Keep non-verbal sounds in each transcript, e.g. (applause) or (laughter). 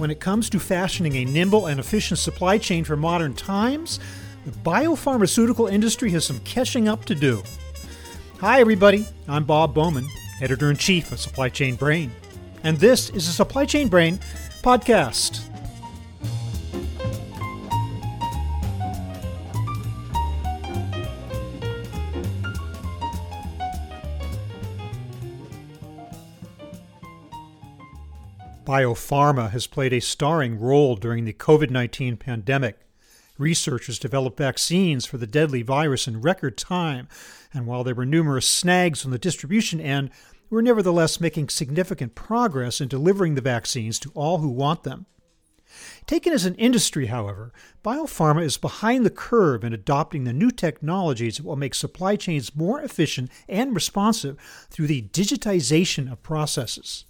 when it comes to fashioning a nimble and efficient supply chain for modern times, the biopharmaceutical industry has some catching up to do. Hi, everybody. I'm Bob Bowman, editor in chief of Supply Chain Brain, and this is a Supply Chain Brain podcast. Biopharma has played a starring role during the COVID 19 pandemic. Researchers developed vaccines for the deadly virus in record time, and while there were numerous snags on the distribution end, we're nevertheless making significant progress in delivering the vaccines to all who want them. Taken as an industry, however, biopharma is behind the curve in adopting the new technologies that will make supply chains more efficient and responsive through the digitization of processes.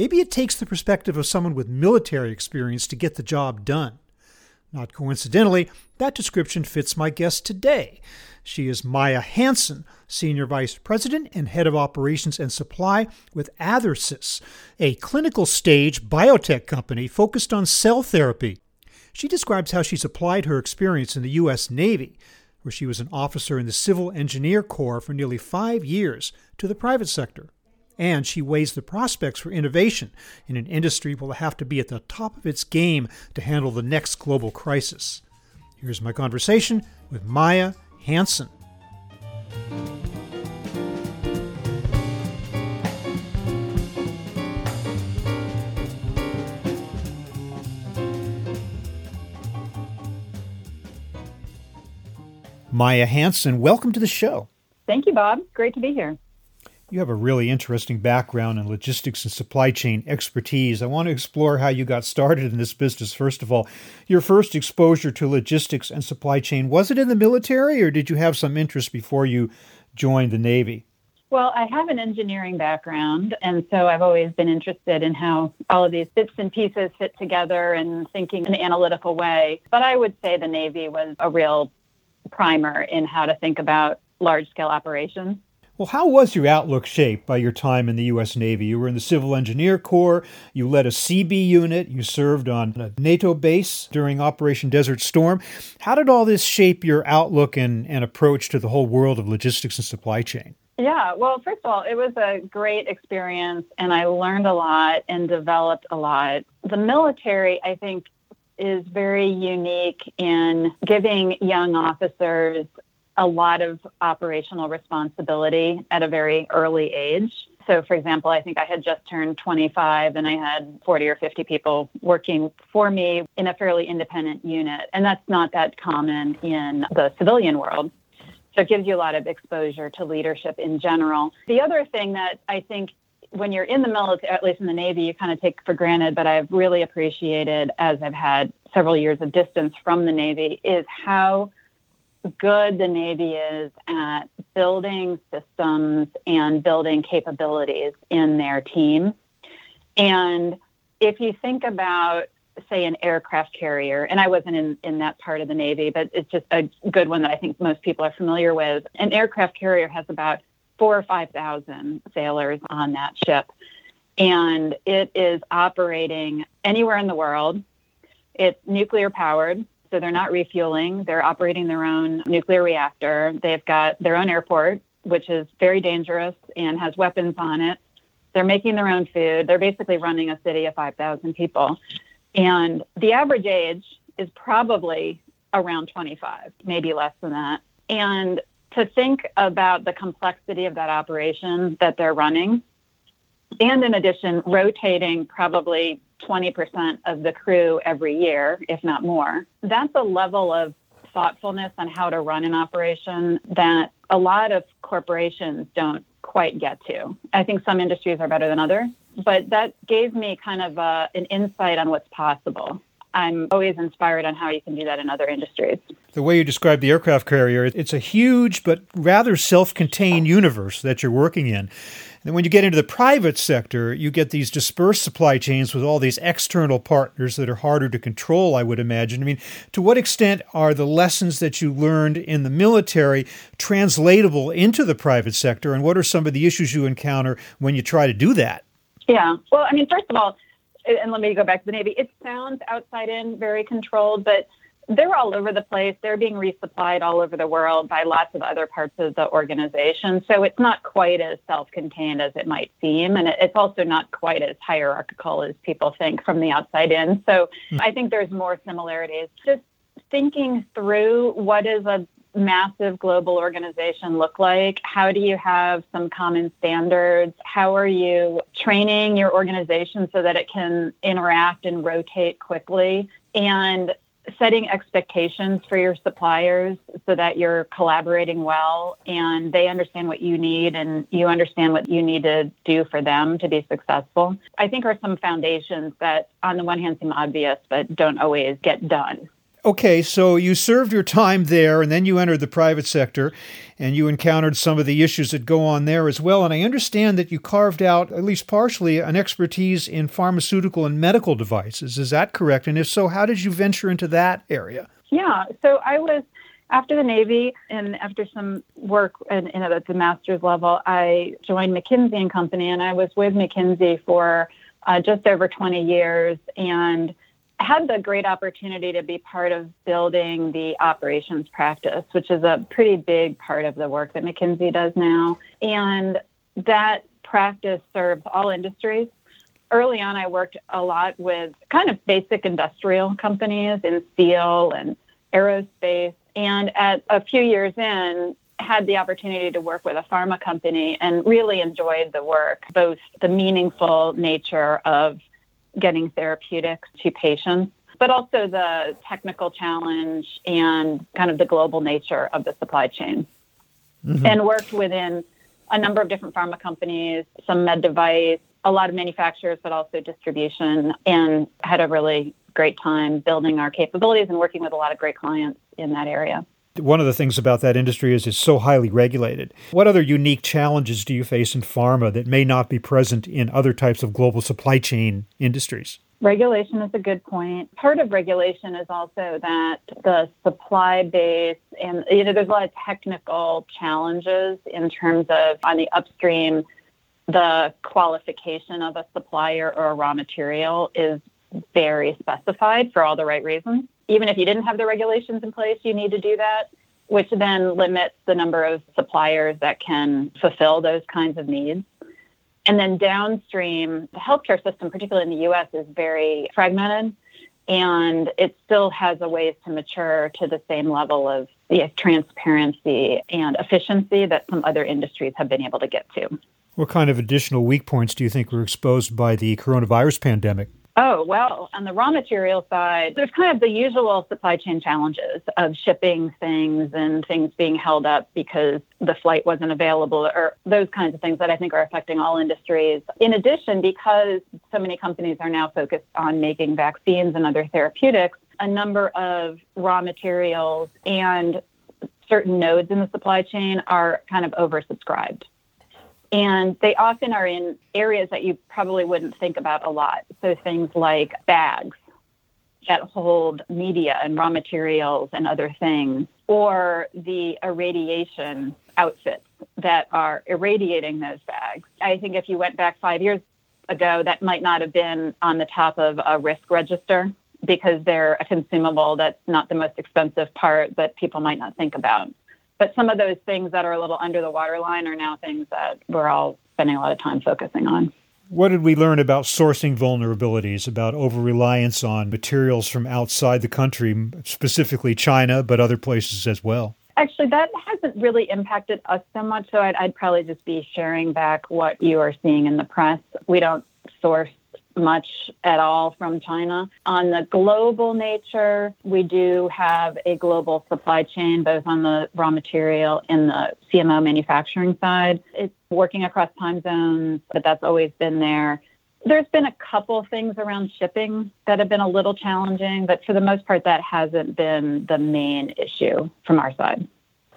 Maybe it takes the perspective of someone with military experience to get the job done. Not coincidentally, that description fits my guest today. She is Maia Hansen, Senior Vice President and Head of Operations and Supply with Athersys, a clinical stage biotech company focused on cell therapy. She describes how she's applied her experience in the U.S. Navy, where she was an officer in the Civil Engineer Corps for nearly five years, to the private sector. And she weighs the prospects for innovation in an industry will have to be at the top of its game to handle the next global crisis. Here's my conversation with Maia Hansen. Maia Hansen, welcome to the show. Thank you, Bob. Great to be here. You have a really interesting background in logistics and supply chain expertise. I want to explore how you got started in this business. First of all, your first exposure to logistics and supply chain was it in the military or did you have some interest before you joined the Navy? Well, I have an engineering background, and so I've always been interested in how all of these bits and pieces fit together and thinking in an analytical way. But I would say the Navy was a real primer in how to think about large scale operations. Well, how was your outlook shaped by your time in the U.S. Navy? You were in the Civil Engineer Corps, you led a CB unit, you served on a NATO base during Operation Desert Storm. How did all this shape your outlook and, and approach to the whole world of logistics and supply chain? Yeah, well, first of all, it was a great experience and I learned a lot and developed a lot. The military, I think, is very unique in giving young officers a lot of operational responsibility at a very early age. So, for example, I think I had just turned 25 and I had 40 or 50 people working for me in a fairly independent unit. And that's not that common in the civilian world. So, it gives you a lot of exposure to leadership in general. The other thing that I think when you're in the military, at least in the Navy, you kind of take for granted, but I've really appreciated as I've had several years of distance from the Navy, is how good the Navy is at building systems and building capabilities in their team. And if you think about, say, an aircraft carrier, and I wasn't in, in that part of the Navy, but it's just a good one that I think most people are familiar with. An aircraft carrier has about four or 5,000 sailors on that ship. And it is operating anywhere in the world. It's nuclear powered, so they're not refueling. They're operating their own nuclear reactor. They've got their own airport, which is very dangerous and has weapons on it. They're making their own food. They're basically running a city of 5,000 people. And the average age is probably around 25, maybe less than that. And to think about the complexity of that operation that they're running, and in addition, rotating probably 20% of the crew every year, if not more. That's a level of thoughtfulness on how to run an operation that a lot of corporations don't quite get to. I think some industries are better than others, but that gave me kind of uh, an insight on what's possible. I'm always inspired on how you can do that in other industries. The way you describe the aircraft carrier, it's a huge but rather self contained universe that you're working in. And when you get into the private sector, you get these dispersed supply chains with all these external partners that are harder to control, I would imagine. I mean, to what extent are the lessons that you learned in the military translatable into the private sector? And what are some of the issues you encounter when you try to do that? Yeah. Well, I mean, first of all, and let me go back to the Navy. It sounds outside in, very controlled, but they're all over the place. They're being resupplied all over the world by lots of other parts of the organization. So it's not quite as self contained as it might seem. And it's also not quite as hierarchical as people think from the outside in. So mm-hmm. I think there's more similarities. Just thinking through what is a massive global organization look like? How do you have some common standards? How are you training your organization so that it can interact and rotate quickly? And setting expectations for your suppliers so that you're collaborating well and they understand what you need and you understand what you need to do for them to be successful. I think are some foundations that on the one hand seem obvious but don't always get done. Okay, so you served your time there and then you entered the private sector and you encountered some of the issues that go on there as well. And I understand that you carved out, at least partially, an expertise in pharmaceutical and medical devices. Is that correct? And if so, how did you venture into that area? Yeah, so I was after the Navy and after some work in, at the master's level, I joined McKinsey and Company, and I was with McKinsey for uh, just over 20 years. And had the great opportunity to be part of building the operations practice, which is a pretty big part of the work that McKinsey does now. And that practice serves all industries. Early on, I worked a lot with kind of basic industrial companies in steel and aerospace. And at a few years in, had the opportunity to work with a pharma company and really enjoyed the work, both the meaningful nature of getting therapeutics to patients, but also the technical challenge and kind of the global nature of the supply chain. Mm-hmm. And worked within a number of different pharma companies, some med device, a lot of manufacturers, but also distribution, and had a really great time building our capabilities and working with a lot of great clients in that area. One of the things about that industry is it's so highly regulated. What other unique challenges do you face in pharma that may not be present in other types of global supply chain industries? Regulation is a good point. Part of regulation is also that the supply base and you know there's a lot of technical challenges in terms of on the upstream the qualification of a supplier or a raw material is very specified for all the right reasons even if you didn't have the regulations in place, you need to do that, which then limits the number of suppliers that can fulfill those kinds of needs. And then downstream, the healthcare system, particularly in the US, is very fragmented and it still has a ways to mature to the same level of yeah, transparency and efficiency that some other industries have been able to get to. What kind of additional weak points do you think were exposed by the coronavirus pandemic? Oh, well, on the raw material side, there's kind of the usual supply chain challenges of shipping things and things being held up because the flight wasn't available or those kinds of things that I think are affecting all industries. In addition, because so many companies are now focused on making vaccines and other therapeutics, a number of raw materials and certain nodes in the supply chain are kind of oversubscribed. And they often are in areas that you probably wouldn't think about a lot. So things like bags that hold media and raw materials and other things, or the irradiation outfits that are irradiating those bags. I think if you went back five years ago, that might not have been on the top of a risk register because they're a consumable that's not the most expensive part that people might not think about. But some of those things that are a little under the waterline are now things that we're all spending a lot of time focusing on. What did we learn about sourcing vulnerabilities, about over reliance on materials from outside the country, specifically China, but other places as well? Actually, that hasn't really impacted us so much. So I'd, I'd probably just be sharing back what you are seeing in the press. We don't source much at all from China. On the global nature, we do have a global supply chain, both on the raw material and the CMO manufacturing side. It's working across time zones, but that's always been there. There's been a couple things around shipping that have been a little challenging, but for the most part, that hasn't been the main issue from our side.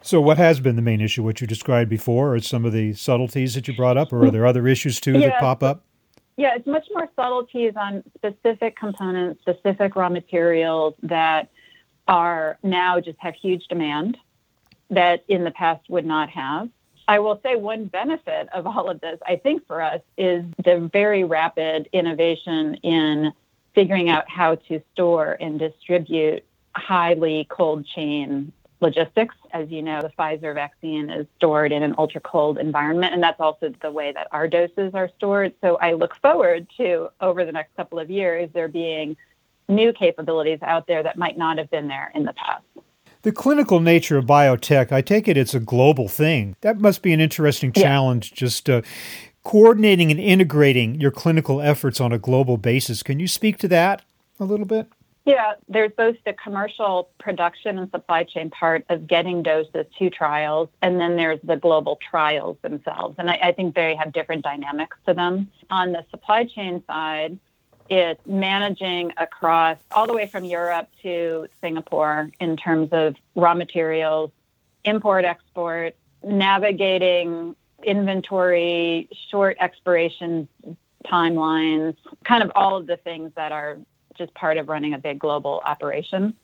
So, what has been the main issue? What you described before, or some of the subtleties that you brought up, or are there other issues too yeah. that pop up? Yeah, it's much more subtleties on specific components, specific raw materials that are now just have huge demand that in the past would not have. I will say one benefit of all of this, I think for us, is the very rapid innovation in figuring out how to store and distribute highly cold chain logistics. As you know, the Pfizer vaccine is stored in an ultra cold environment, and that's also the way that our doses are stored. So I look forward to, over the next couple of years, there being new capabilities out there that might not have been there in the past. The clinical nature of biotech, I take it it's a global thing. That must be an interesting challenge, yeah. just uh, coordinating and integrating your clinical efforts on a global basis. Can you speak to that a little bit? Yeah, there's both the commercial production and supply chain part of getting doses to trials, and then there's the global trials themselves. And I, I think they have different dynamics to them. On the supply chain side, it's managing across all the way from Europe to Singapore in terms of raw materials, import, export, navigating inventory, short expiration timelines, kind of all of the things that are just part of running a big global operation.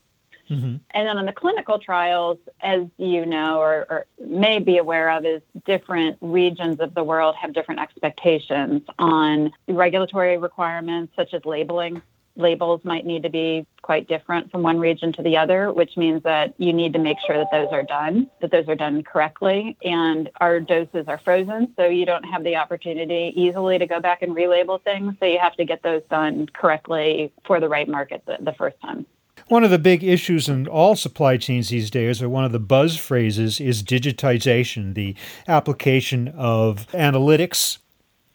Mm-hmm. And then on the clinical trials, as you know or, or, may be aware of, is different regions of the world have different expectations on regulatory requirements, such as labeling. Labels might need to be quite different from one region to the other, which means that you need to make sure that those are done, that those are done correctly. And our doses are frozen, so you don't have the opportunity easily to go back and relabel things. So you have to get those done correctly for the right market the, the first time. One of the big issues in all supply chains these days, or one of the buzz phrases, is digitization, the application of analytics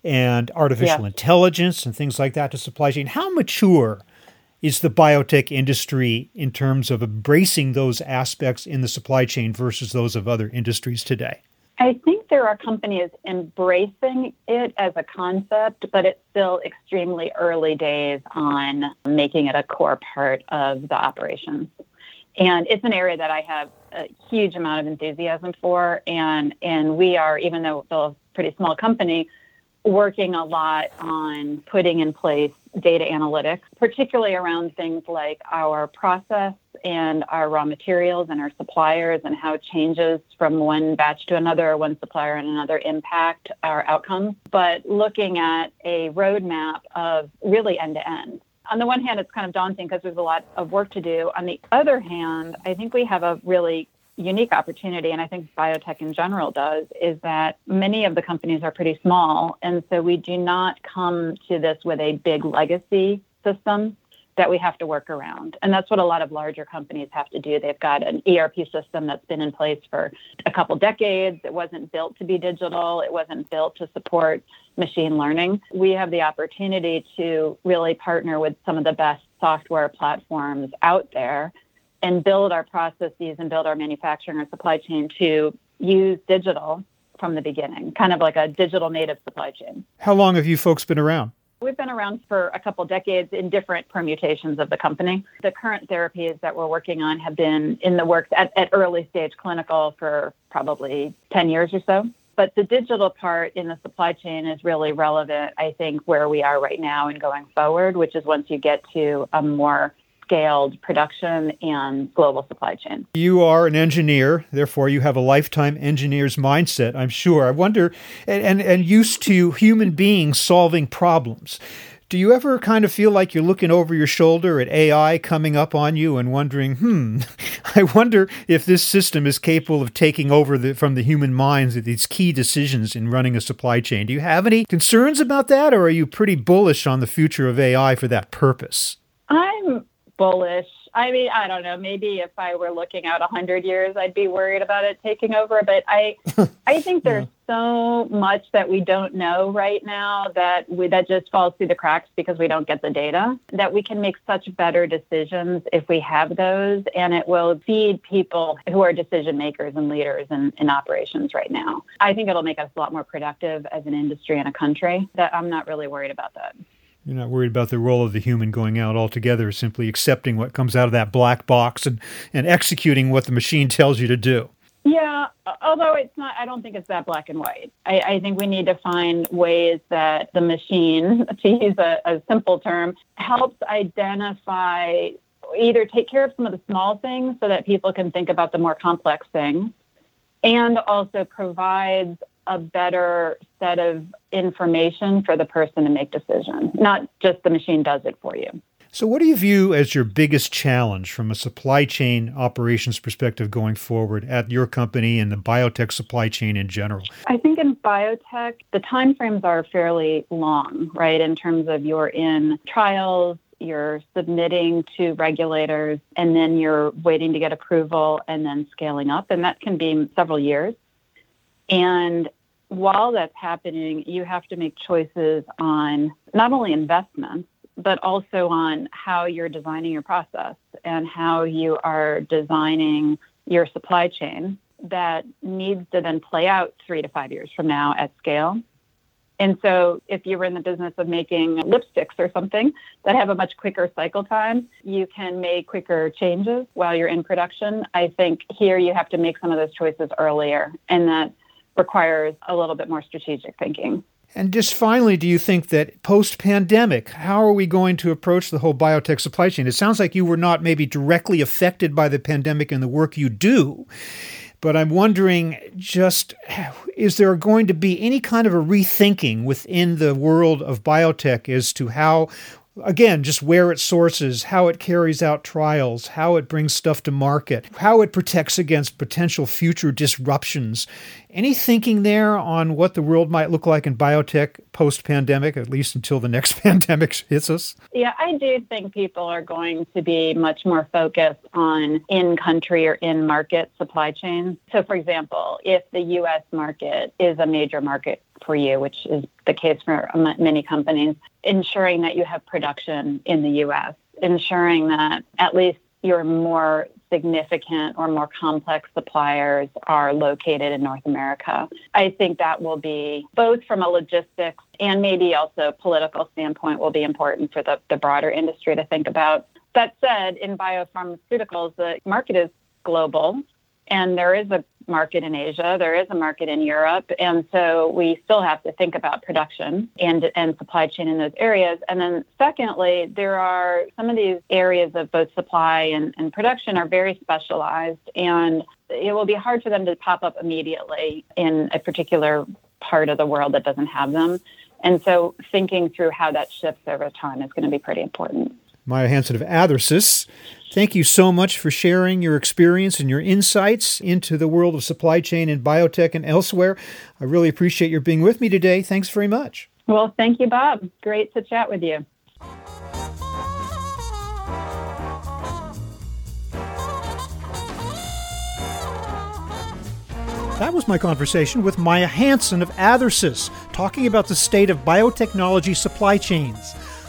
and artificial yeah. intelligence and things like that to supply chain. How mature is the biotech industry in terms of embracing those aspects in the supply chain versus those of other industries today? I think there are companies embracing it as a concept, but it's still extremely early days on making it a core part of the operations. And it's an area that I have a huge amount of enthusiasm for. And, and we are, even though it's a pretty small company, working a lot on putting in place data analytics, particularly around things like our process and our raw materials and our suppliers and how changes from one batch to another or one supplier and another impact our outcomes. But looking at a roadmap of really end to end. On the one hand, it's kind of daunting because there's a lot of work to do. On the other hand, I think we have a really unique opportunity, and I think biotech in general does, is that many of the companies are pretty small. And so we do not come to this with a big legacy system that we have to work around. And that's what a lot of larger companies have to do. They've got an ERP system that's been in place for a couple decades. It wasn't built to be digital, it wasn't built to support machine learning. We have the opportunity to really partner with some of the best software platforms out there and build our processes and build our manufacturing or supply chain to use digital from the beginning, kind of like a digital native supply chain. How long have you folks been around? We've been around for a couple decades in different permutations of the company. The current therapies that we're working on have been in the works at, at early stage clinical for probably 10 years or so. But the digital part in the supply chain is really relevant, I think, where we are right now and going forward, which is once you get to a more scaled production and global supply chain. You are an engineer, therefore you have a lifetime engineer's mindset, I'm sure. I wonder and, and, and used to human beings solving problems. Do you ever kind of feel like you're looking over your shoulder at AI coming up on you and wondering, hmm, (laughs) I wonder if this system is capable of taking over the, from the human minds of these key decisions in running a supply chain? Do you have any concerns about that, or are you pretty bullish on the future of AI for that purpose? Bullish. I mean, I don't know. Maybe if I were looking out a hundred years, I'd be worried about it taking over. But I, (laughs) I think there's yeah. so much that we don't know right now that we, that just falls through the cracks because we don't get the data. That we can make such better decisions if we have those, and it will feed people who are decision makers and leaders in, in operations right now. I think it'll make us a lot more productive as an industry and a country. That I'm not really worried about that. You're not worried about the role of the human going out altogether, simply accepting what comes out of that black box and, and executing what the machine tells you to do. Yeah, although it's not, I don't think it's that black and white. I, I think we need to find ways that the machine, (laughs) to use a, a simple term, helps identify, either take care of some of the small things so that people can think about the more complex things and also provides a better set of information for the person to make decisions, not just the machine does it for you. So, what do you view as your biggest challenge from a supply chain operations perspective going forward at your company and the biotech supply chain in general? I think in biotech, the timeframes are fairly long, right? In terms of you're in trials, you're submitting to regulators, and then you're waiting to get approval and then scaling up. And that can be several years. And while that's happening, you have to make choices on not only investments, but also on how you're designing your process and how you are designing your supply chain that needs to then play out three to five years from now at scale. And so, if you were in the business of making lipsticks or something that have a much quicker cycle time, you can make quicker changes while you're in production. I think here you have to make some of those choices earlier, and that requires a little bit more strategic thinking. And just finally, do you think that post pandemic, how are we going to approach the whole biotech supply chain? It sounds like you were not maybe directly affected by the pandemic in the work you do. But I'm wondering just is there going to be any kind of a rethinking within the world of biotech as to how again, just where it sources, how it carries out trials, how it brings stuff to market, how it protects against potential future disruptions. Any thinking there on what the world might look like in biotech post pandemic, at least until the next (laughs) pandemic hits us? Yeah, I do think people are going to be much more focused on in country or in market supply chains. So, for example, if the US market is a major market for you, which is the case for many companies, ensuring that you have production in the US, ensuring that at least your more significant or more complex suppliers are located in North America. I think that will be both from a logistics and maybe also political standpoint will be important for the, the broader industry to think about. That said, in biopharmaceuticals, the market is global and there is a market in Asia, there is a market in Europe, and so we still have to think about production and and supply chain in those areas. And then secondly, there are some of these areas of both supply and, and production are very specialized and it will be hard for them to pop up immediately in a particular part of the world that doesn't have them. And so thinking through how that shifts over time is going to be pretty important. Maia Hansen of Athersys. Thank you so much for sharing your experience and your insights into the world of supply chain and biotech and elsewhere. I really appreciate your being with me today. Thanks very much. Well, thank you, Bob. Great to chat with you. That was my conversation with Maia Hansen of Athersys, talking about the state of biotechnology supply chains.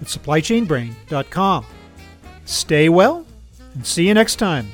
at supplychainbrain.com. Stay well and see you next time.